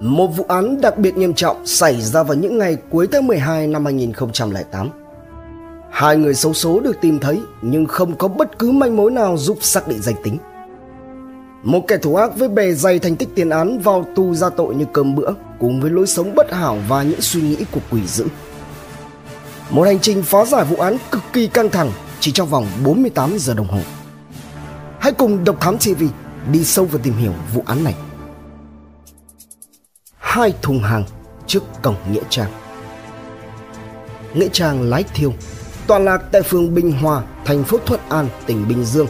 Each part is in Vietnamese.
Một vụ án đặc biệt nghiêm trọng xảy ra vào những ngày cuối tháng 12 năm 2008. Hai người xấu số được tìm thấy nhưng không có bất cứ manh mối nào giúp xác định danh tính. Một kẻ thủ ác với bề dày thành tích tiền án vào tù ra tội như cơm bữa cùng với lối sống bất hảo và những suy nghĩ của quỷ dữ. Một hành trình phá giải vụ án cực kỳ căng thẳng chỉ trong vòng 48 giờ đồng hồ. Hãy cùng Độc Thám TV đi sâu vào tìm hiểu vụ án này. Hai thùng hàng trước cổng Nghĩa Trang Nghĩa Trang Lái Thiêu tọa lạc tại phường Bình Hòa, thành phố Thuận An, tỉnh Bình Dương.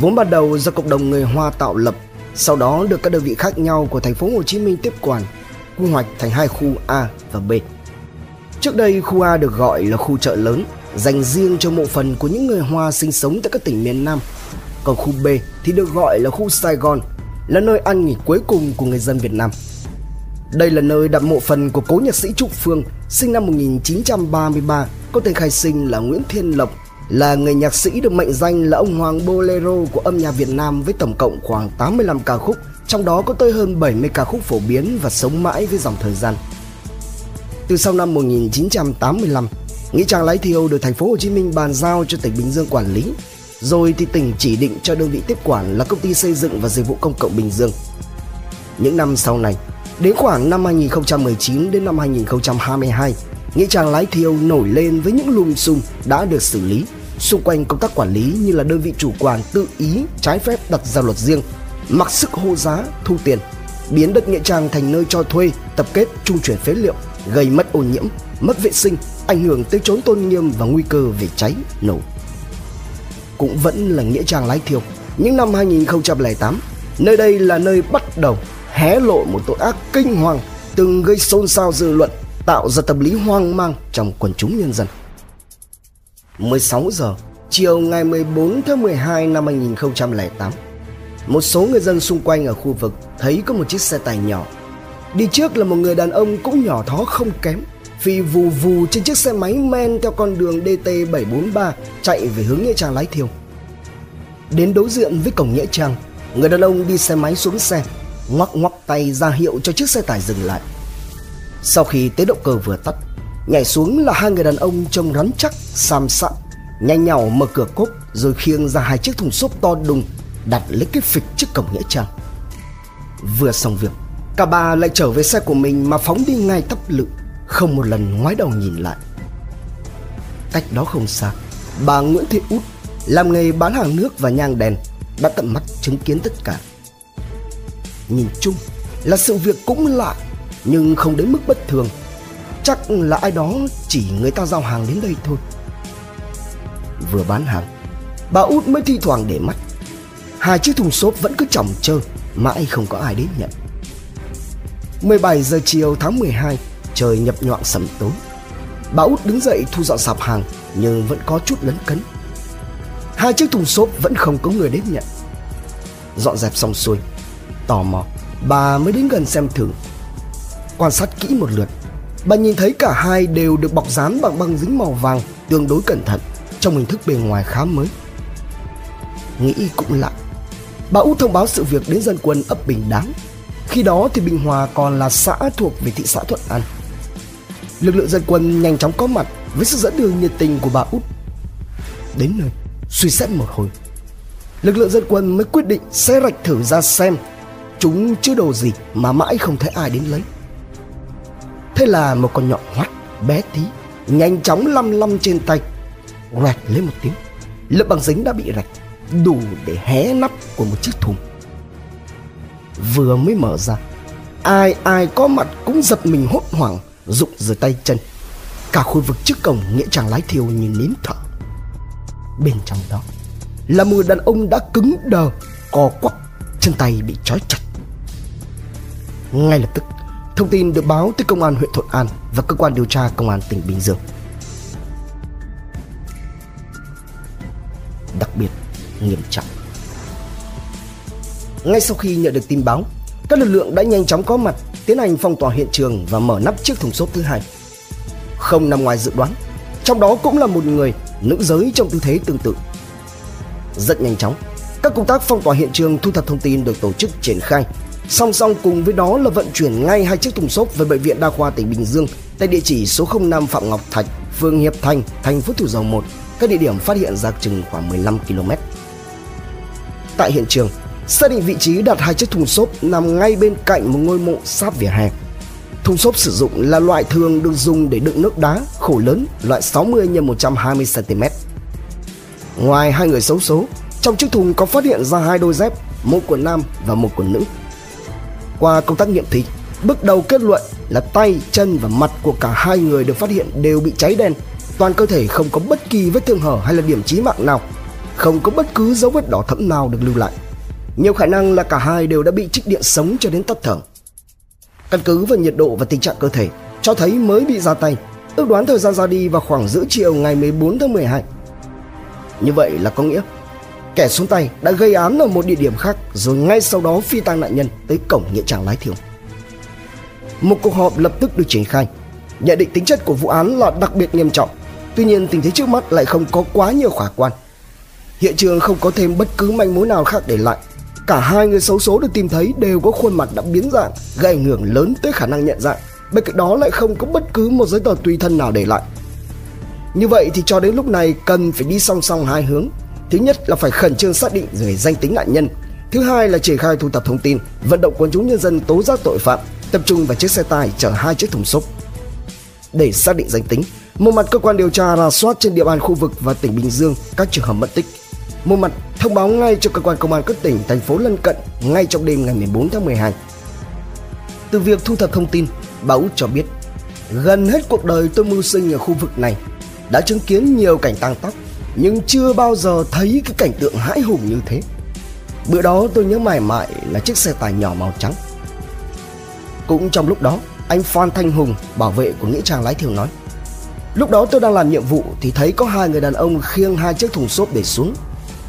Vốn ban đầu do cộng đồng người Hoa tạo lập, sau đó được các đơn vị khác nhau của thành phố Hồ Chí Minh tiếp quản, quy hoạch thành hai khu A và B. Trước đây khu A được gọi là khu chợ lớn, dành riêng cho mộ phần của những người Hoa sinh sống tại các tỉnh miền Nam. Còn khu B thì được gọi là khu Sài Gòn, là nơi ăn nghỉ cuối cùng của người dân Việt Nam. Đây là nơi đặt mộ phần của cố nhạc sĩ Trúc Phương, sinh năm 1933, có tên khai sinh là Nguyễn Thiên Lộc, là người nhạc sĩ được mệnh danh là ông Hoàng Bolero của âm nhạc Việt Nam với tổng cộng khoảng 85 ca khúc, trong đó có tới hơn 70 ca khúc phổ biến và sống mãi với dòng thời gian. Từ sau năm 1985, nghĩa trang lái thiêu được thành phố Hồ Chí Minh bàn giao cho tỉnh Bình Dương quản lý, rồi thì tỉnh chỉ định cho đơn vị tiếp quản là công ty xây dựng và dịch vụ công cộng Bình Dương. Những năm sau này, đến khoảng năm 2019 đến năm 2022, nghĩa trang lái thiêu nổi lên với những lùm xùm đã được xử lý xung quanh công tác quản lý như là đơn vị chủ quản tự ý trái phép đặt ra luật riêng, mặc sức hô giá, thu tiền, biến đất nghĩa trang thành nơi cho thuê, tập kết, trung chuyển phế liệu, gây mất ô nhiễm, mất vệ sinh, ảnh hưởng tới chốn tôn nghiêm và nguy cơ về cháy, nổ. Cũng vẫn là nghĩa trang lái thiêu. những năm 2008, nơi đây là nơi bắt đầu hé lộ một tội ác kinh hoàng từng gây xôn xao dư luận, tạo ra tâm lý hoang mang trong quần chúng nhân dân. 16 giờ chiều ngày 14 tháng 12 năm 2008, một số người dân xung quanh ở khu vực thấy có một chiếc xe tải nhỏ. Đi trước là một người đàn ông cũng nhỏ thó không kém, phi vù vù trên chiếc xe máy men theo con đường DT743 chạy về hướng Nghĩa Trang Lái Thiêu. Đến đối diện với cổng Nghĩa Trang, người đàn ông đi xe máy xuống xe, ngoắc ngoắc tay ra hiệu cho chiếc xe tải dừng lại. Sau khi tới động cơ vừa tắt, nhảy xuống là hai người đàn ông trông rắn chắc, sam xạm, nhanh nhảu mở cửa cốp rồi khiêng ra hai chiếc thùng xốp to đùng đặt lấy cái phịch trước cổng nghĩa trang. Vừa xong việc, cả ba lại trở về xe của mình mà phóng đi ngay tấp lự, không một lần ngoái đầu nhìn lại. Cách đó không xa, bà Nguyễn Thị Út làm nghề bán hàng nước và nhang đèn đã tận mắt chứng kiến tất cả. Nhìn chung là sự việc cũng lạ nhưng không đến mức bất thường. Chắc là ai đó chỉ người ta giao hàng đến đây thôi. Vừa bán hàng, bà út mới thi thoảng để mắt. Hai chiếc thùng xốp vẫn cứ chồng chơ, mãi không có ai đến nhận. 17 giờ chiều tháng 12, trời nhập nhọn sầm tối. Bà út đứng dậy thu dọn sạp hàng nhưng vẫn có chút lấn cấn. Hai chiếc thùng xốp vẫn không có người đến nhận. Dọn dẹp xong xuôi, tò mò, bà mới đến gần xem thử Quan sát kỹ một lượt, bà nhìn thấy cả hai đều được bọc dán bằng băng dính màu vàng tương đối cẩn thận trong hình thức bề ngoài khá mới. Nghĩ cũng lạ, bà út thông báo sự việc đến dân quân ấp Bình Đáng. Khi đó thì Bình Hòa còn là xã thuộc về thị xã Thuận An. Lực lượng dân quân nhanh chóng có mặt với sự dẫn đường nhiệt tình của bà út. Đến nơi, suy xét một hồi, lực lượng dân quân mới quyết định sẽ rạch thử ra xem chúng chứa đồ gì mà mãi không thấy ai đến lấy. Thế là một con nhọn hoắt, bé tí Nhanh chóng lăm lăm trên tay Rạch lên một tiếng. Lớp băng dính đã bị rạch, Đủ để hé nắp của một chiếc thùng. Vừa mới mở ra, Ai ai có mặt cũng giật mình hốt hoảng, Rụng rời tay chân. Cả khu vực trước cổng Nghĩa trang lái thiêu như nín thở. Bên trong đó, Là một đàn ông đã cứng đờ, Co quắp, Chân tay bị trói chặt. Ngay lập tức Thông tin được báo tới công an huyện Thuận An và cơ quan điều tra công an tỉnh Bình Dương. Đặc biệt nghiêm trọng. Ngay sau khi nhận được tin báo, các lực lượng đã nhanh chóng có mặt tiến hành phong tỏa hiện trường và mở nắp chiếc thùng xốp thứ hai. Không nằm ngoài dự đoán, trong đó cũng là một người nữ giới trong tư thế tương tự. Rất nhanh chóng, các công tác phong tỏa hiện trường thu thập thông tin được tổ chức triển khai Song song cùng với đó là vận chuyển ngay hai chiếc thùng xốp về bệnh viện đa khoa tỉnh Bình Dương tại địa chỉ số 05 Phạm Ngọc Thạch, phường Hiệp Thành, thành phố Thủ Dầu Một, các địa điểm phát hiện ra chừng khoảng 15 km. Tại hiện trường, xác định vị trí đặt hai chiếc thùng xốp nằm ngay bên cạnh một ngôi mộ sát vỉa hè. Thùng xốp sử dụng là loại thường được dùng để đựng nước đá khổ lớn loại 60 x 120 cm. Ngoài hai người xấu số, trong chiếc thùng có phát hiện ra hai đôi dép, một của nam và một của nữ. Qua công tác nghiệm thị, bước đầu kết luận là tay, chân và mặt của cả hai người được phát hiện đều bị cháy đen. Toàn cơ thể không có bất kỳ vết thương hở hay là điểm chí mạng nào, không có bất cứ dấu vết đỏ thẫm nào được lưu lại. Nhiều khả năng là cả hai đều đã bị trích điện sống cho đến tắt thở. Căn cứ vào nhiệt độ và tình trạng cơ thể, cho thấy mới bị ra tay, ước đoán thời gian ra đi vào khoảng giữa chiều ngày 14 tháng 12. Như vậy là có nghĩa kẻ xuống tay đã gây án ở một địa điểm khác rồi ngay sau đó phi tang nạn nhân tới cổng nghĩa trang lái thiêu. Một cuộc họp lập tức được triển khai. Nhận định tính chất của vụ án là đặc biệt nghiêm trọng. Tuy nhiên tình thế trước mắt lại không có quá nhiều khả quan. Hiện trường không có thêm bất cứ manh mối nào khác để lại. Cả hai người xấu số được tìm thấy đều có khuôn mặt đã biến dạng, gây ảnh hưởng lớn tới khả năng nhận dạng. Bên cạnh đó lại không có bất cứ một giấy tờ tùy thân nào để lại. Như vậy thì cho đến lúc này cần phải đi song song hai hướng Thứ nhất là phải khẩn trương xác định về danh tính nạn nhân. Thứ hai là triển khai thu thập thông tin, vận động quần chúng nhân dân tố giác tội phạm, tập trung vào chiếc xe tải chở hai chiếc thùng xốp. Để xác định danh tính, một mặt cơ quan điều tra rà soát trên địa bàn khu vực và tỉnh Bình Dương các trường hợp mất tích. Một mặt thông báo ngay cho cơ quan công an các tỉnh, thành phố lân cận ngay trong đêm ngày 14 tháng 12. Từ việc thu thập thông tin, báo cho biết gần hết cuộc đời tôi mưu sinh ở khu vực này đã chứng kiến nhiều cảnh tăng tóc nhưng chưa bao giờ thấy cái cảnh tượng hãi hùng như thế. Bữa đó tôi nhớ mãi mãi là chiếc xe tải nhỏ màu trắng. Cũng trong lúc đó, anh Phan Thanh Hùng, bảo vệ của Nghĩa Trang Lái Thiều nói Lúc đó tôi đang làm nhiệm vụ thì thấy có hai người đàn ông khiêng hai chiếc thùng xốp để xuống.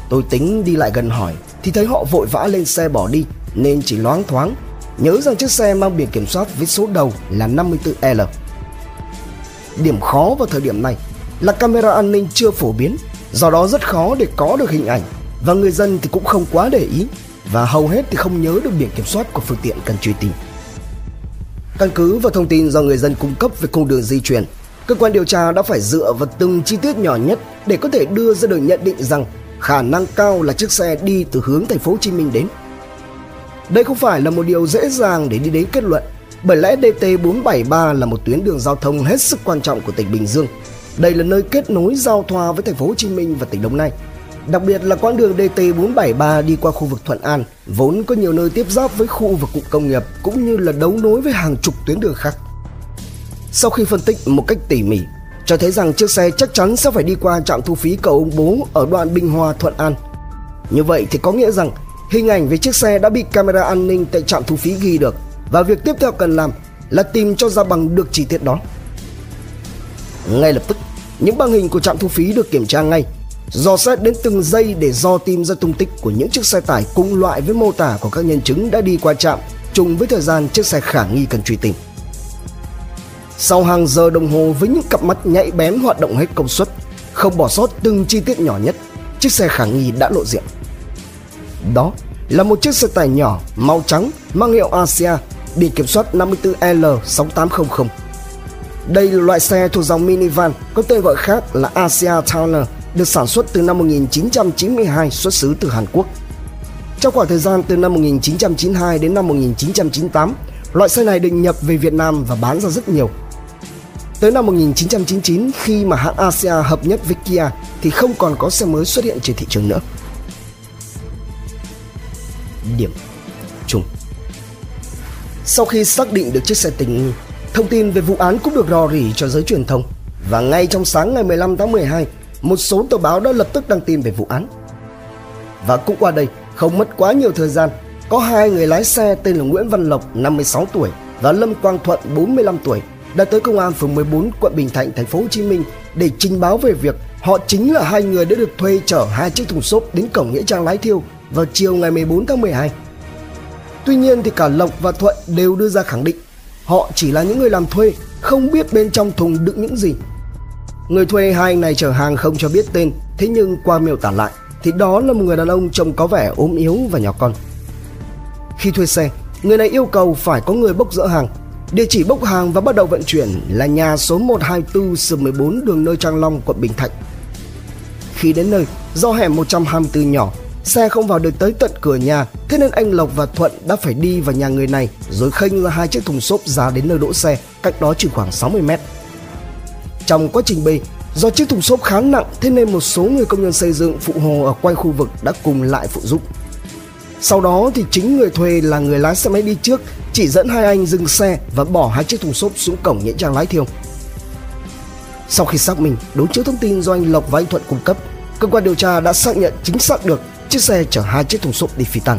Tôi tính đi lại gần hỏi thì thấy họ vội vã lên xe bỏ đi nên chỉ loáng thoáng nhớ rằng chiếc xe mang biển kiểm soát với số đầu là 54L. Điểm khó vào thời điểm này là camera an ninh chưa phổ biến do đó rất khó để có được hình ảnh và người dân thì cũng không quá để ý và hầu hết thì không nhớ được biển kiểm soát của phương tiện cần truy tìm. Căn cứ vào thông tin do người dân cung cấp về cung đường di chuyển, cơ quan điều tra đã phải dựa vào từng chi tiết nhỏ nhất để có thể đưa ra được nhận định rằng khả năng cao là chiếc xe đi từ hướng thành phố Hồ Chí Minh đến. Đây không phải là một điều dễ dàng để đi đến kết luận, bởi lẽ DT473 là một tuyến đường giao thông hết sức quan trọng của tỉnh Bình Dương đây là nơi kết nối giao thoa với thành phố Hồ Chí Minh và tỉnh Đồng Nai. Đặc biệt là quãng đường DT473 đi qua khu vực Thuận An vốn có nhiều nơi tiếp giáp với khu vực cụm công nghiệp cũng như là đấu nối với hàng chục tuyến đường khác. Sau khi phân tích một cách tỉ mỉ, cho thấy rằng chiếc xe chắc chắn sẽ phải đi qua trạm thu phí cầu ông Bố ở đoạn Bình Hòa Thuận An. Như vậy thì có nghĩa rằng hình ảnh về chiếc xe đã bị camera an ninh tại trạm thu phí ghi được và việc tiếp theo cần làm là tìm cho ra bằng được chi tiết đó. Ngay lập tức, những băng hình của trạm thu phí được kiểm tra ngay, dò xét đến từng giây để do tìm ra tung tích của những chiếc xe tải cùng loại với mô tả của các nhân chứng đã đi qua trạm trùng với thời gian chiếc xe khả nghi cần truy tìm. Sau hàng giờ đồng hồ với những cặp mắt nhạy bén hoạt động hết công suất, không bỏ sót từng chi tiết nhỏ nhất, chiếc xe khả nghi đã lộ diện. Đó là một chiếc xe tải nhỏ màu trắng mang hiệu Asia biển kiểm soát 54L6800 đây là loại xe thuộc dòng minivan có tên gọi khác là Asia Towner, được sản xuất từ năm 1992 xuất xứ từ Hàn Quốc. Trong khoảng thời gian từ năm 1992 đến năm 1998, loại xe này được nhập về Việt Nam và bán ra rất nhiều. Tới năm 1999 khi mà hãng Asia hợp nhất với Kia thì không còn có xe mới xuất hiện trên thị trường nữa. Điểm chung Sau khi xác định được chiếc xe tình nghi Thông tin về vụ án cũng được rò rỉ cho giới truyền thông và ngay trong sáng ngày 15 tháng 12, một số tờ báo đã lập tức đăng tin về vụ án. Và cũng qua đây, không mất quá nhiều thời gian, có hai người lái xe tên là Nguyễn Văn Lộc 56 tuổi và Lâm Quang Thuận 45 tuổi đã tới công an phường 14 quận Bình Thạnh thành phố Hồ Chí Minh để trình báo về việc họ chính là hai người đã được thuê chở hai chiếc thùng xốp đến cổng nghĩa trang lái thiêu vào chiều ngày 14 tháng 12. Tuy nhiên thì cả Lộc và Thuận đều đưa ra khẳng định Họ chỉ là những người làm thuê, không biết bên trong thùng đựng những gì. Người thuê hai anh này chở hàng không cho biết tên, thế nhưng qua miêu tả lại thì đó là một người đàn ông trông có vẻ ốm yếu và nhỏ con. Khi thuê xe, Người này yêu cầu phải có người bốc dỡ hàng. Địa chỉ bốc hàng và bắt đầu vận chuyển là nhà số 124 sườn 14 đường nơi Trang Long, quận Bình Thạnh. Khi đến nơi, do hẻm 124 nhỏ, xe không vào được tới tận cửa nhà, thế nên anh Lộc và Thuận đã phải đi vào nhà người này rồi khênh ra hai chiếc thùng xốp giá đến nơi đỗ xe, cách đó chỉ khoảng 60 mét. Trong quá trình bê, do chiếc thùng xốp khá nặng thế nên một số người công nhân xây dựng phụ hồ ở quanh khu vực đã cùng lại phụ giúp. Sau đó thì chính người thuê là người lái xe máy đi trước chỉ dẫn hai anh dừng xe và bỏ hai chiếc thùng xốp xuống cổng nghĩa trang lái thiêu. Sau khi xác minh, đối chiếu thông tin do anh Lộc và anh Thuận cung cấp, cơ quan điều tra đã xác nhận chính xác được chiếc xe chở hai chiếc thùng xốp đi phi tăng.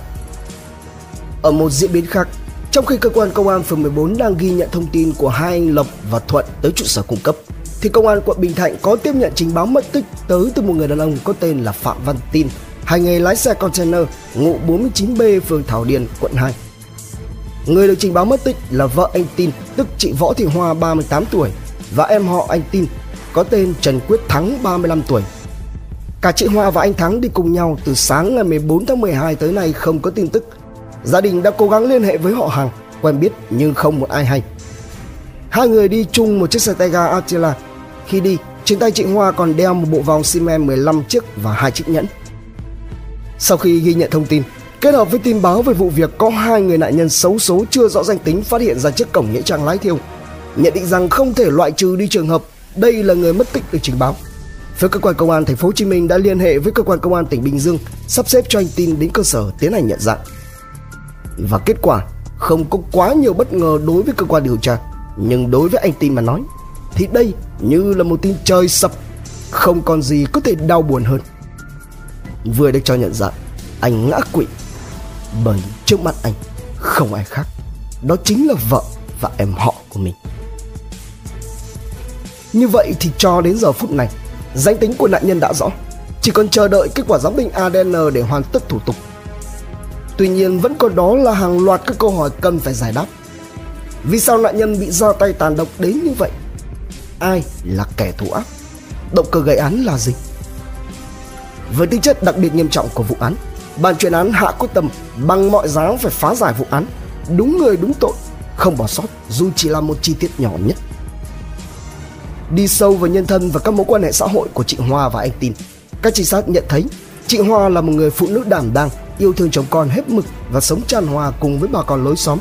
Ở một diễn biến khác, trong khi cơ quan công an phường 14 đang ghi nhận thông tin của hai anh Lộc và Thuận tới trụ sở cung cấp, thì công an quận Bình Thạnh có tiếp nhận trình báo mất tích tới từ một người đàn ông có tên là Phạm Văn Tin, hành nghề lái xe container, ngụ 49B phường Thảo Điền, quận 2. Người được trình báo mất tích là vợ anh Tin, tức chị Võ Thị Hoa 38 tuổi và em họ anh Tin có tên Trần Quyết Thắng 35 tuổi. Cả chị Hoa và anh Thắng đi cùng nhau từ sáng ngày 14 tháng 12 tới nay không có tin tức. Gia đình đã cố gắng liên hệ với họ hàng, quen biết nhưng không một ai hay. Hai người đi chung một chiếc xe tay ga Attila. Khi đi, trên tay chị Hoa còn đeo một bộ vòng xi men 15 chiếc và hai chiếc nhẫn. Sau khi ghi nhận thông tin, kết hợp với tin báo về vụ việc có hai người nạn nhân xấu số chưa rõ danh tính phát hiện ra chiếc cổng nghĩa trang lái thiêu, nhận định rằng không thể loại trừ đi trường hợp đây là người mất tích được trình báo. Phía cơ quan công an thành phố Hồ Chí Minh đã liên hệ với cơ quan công an tỉnh Bình Dương sắp xếp cho anh tin đến cơ sở tiến hành nhận dạng. Và kết quả không có quá nhiều bất ngờ đối với cơ quan điều tra, nhưng đối với anh tin mà nói thì đây như là một tin trời sập, không còn gì có thể đau buồn hơn. Vừa được cho nhận dạng, anh ngã quỵ bởi trước mắt anh không ai khác, đó chính là vợ và em họ của mình. Như vậy thì cho đến giờ phút này, danh tính của nạn nhân đã rõ, chỉ còn chờ đợi kết quả giám định ADN để hoàn tất thủ tục. Tuy nhiên vẫn còn đó là hàng loạt các câu hỏi cần phải giải đáp. Vì sao nạn nhân bị ra tay tàn độc đến như vậy? Ai là kẻ thủ ác? Động cơ gây án là gì? Với tính chất đặc biệt nghiêm trọng của vụ án, ban chuyên án hạ quyết tâm bằng mọi giá phải phá giải vụ án, đúng người đúng tội, không bỏ sót dù chỉ là một chi tiết nhỏ nhất đi sâu vào nhân thân và các mối quan hệ xã hội của chị Hoa và anh Tin. Các trinh sát nhận thấy chị Hoa là một người phụ nữ đảm đang, yêu thương chồng con hết mực và sống tràn hòa cùng với bà con lối xóm.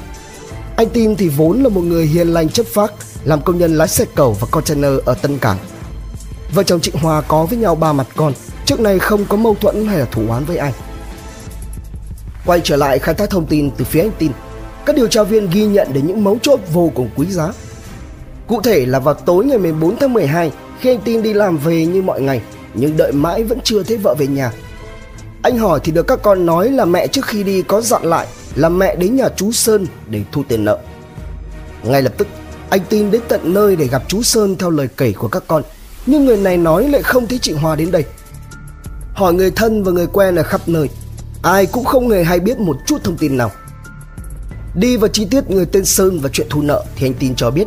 Anh Tin thì vốn là một người hiền lành chất phác, làm công nhân lái xe cầu và container ở Tân Cảng. Vợ chồng chị Hoa có với nhau ba mặt con, trước này không có mâu thuẫn hay là thủ oán với ai. Quay trở lại khai thác thông tin từ phía anh Tin, các điều tra viên ghi nhận đến những mấu chốt vô cùng quý giá Cụ thể là vào tối ngày 14 tháng 12 khi anh Tin đi làm về như mọi ngày nhưng đợi mãi vẫn chưa thấy vợ về nhà. Anh hỏi thì được các con nói là mẹ trước khi đi có dặn lại là mẹ đến nhà chú Sơn để thu tiền nợ. Ngay lập tức, anh Tin đến tận nơi để gặp chú Sơn theo lời kể của các con, nhưng người này nói lại không thấy chị Hòa đến đây. Hỏi người thân và người quen ở khắp nơi, ai cũng không hề hay biết một chút thông tin nào. Đi vào chi tiết người tên Sơn và chuyện thu nợ thì anh Tin cho biết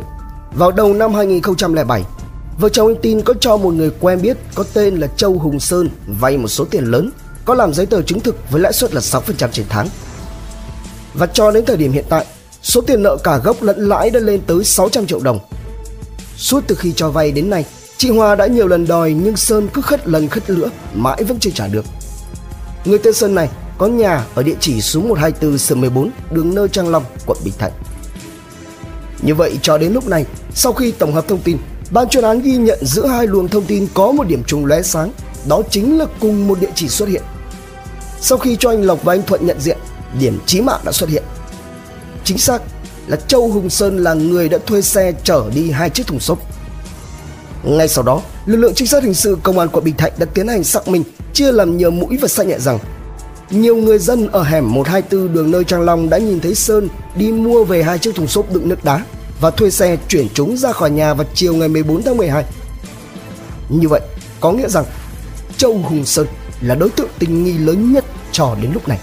vào đầu năm 2007, vợ chồng anh Tin có cho một người quen biết có tên là Châu Hùng Sơn vay một số tiền lớn, có làm giấy tờ chứng thực với lãi suất là 6% trên tháng. Và cho đến thời điểm hiện tại, số tiền nợ cả gốc lẫn lãi đã lên tới 600 triệu đồng. Suốt từ khi cho vay đến nay, chị Hoa đã nhiều lần đòi nhưng Sơn cứ khất lần khất lữa, mãi vẫn chưa trả được. Người tên Sơn này có nhà ở địa chỉ số 124 sở 14 đường Nơ Trang Long, quận Bình Thạnh. Như vậy cho đến lúc này, sau khi tổng hợp thông tin, ban chuyên án ghi nhận giữa hai luồng thông tin có một điểm trùng lóe sáng, đó chính là cùng một địa chỉ xuất hiện. Sau khi cho anh Lộc và anh Thuận nhận diện, điểm chí mạng đã xuất hiện. Chính xác là Châu Hùng Sơn là người đã thuê xe chở đi hai chiếc thùng xốp. Ngay sau đó, lực lượng trinh sát hình sự công an quận Bình Thạnh đã tiến hành xác minh, chia làm nhiều mũi và xác nhận rằng nhiều người dân ở hẻm 124 đường nơi Trang Long đã nhìn thấy Sơn đi mua về hai chiếc thùng xốp đựng nước đá và thuê xe chuyển chúng ra khỏi nhà vào chiều ngày 14 tháng 12. Như vậy, có nghĩa rằng Châu Hùng Sơn là đối tượng tình nghi lớn nhất cho đến lúc này.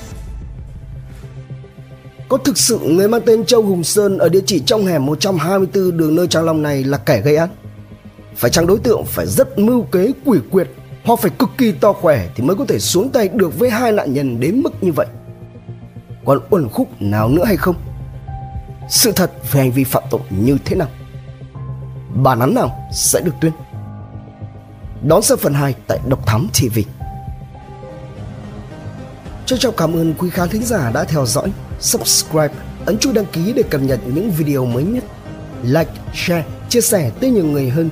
Có thực sự người mang tên Châu Hùng Sơn ở địa chỉ trong hẻm 124 đường nơi Trang Long này là kẻ gây án? Phải chăng đối tượng phải rất mưu kế quỷ quyệt Họ phải cực kỳ to khỏe thì mới có thể xuống tay được với hai nạn nhân đến mức như vậy? Còn uẩn khúc nào nữa hay không sự thật về hành vi phạm tội như thế nào. Bản án nào sẽ được tuyên? Đón xem phần 2 tại Độc Thám TV. Trân trọng cảm ơn quý khán thính giả đã theo dõi, subscribe, ấn chuông đăng ký để cập nhật những video mới nhất. Like, share, chia sẻ tới nhiều người hơn.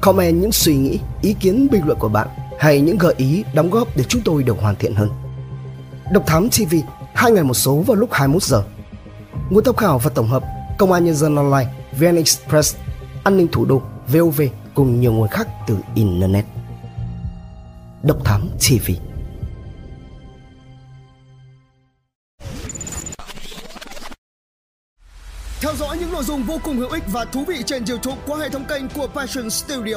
Comment những suy nghĩ, ý kiến bình luận của bạn hay những gợi ý đóng góp để chúng tôi được hoàn thiện hơn. Độc Thám TV, hai ngày một số vào lúc 21 giờ. Nguồn tham khảo và tổng hợp Công an Nhân dân Online, VN Express, An ninh Thủ đô, VOV cùng nhiều nguồn khác từ Internet. Độc Thám TV Theo dõi những nội dung vô cùng hữu ích và thú vị trên YouTube qua hệ thống kênh của Passion Studio.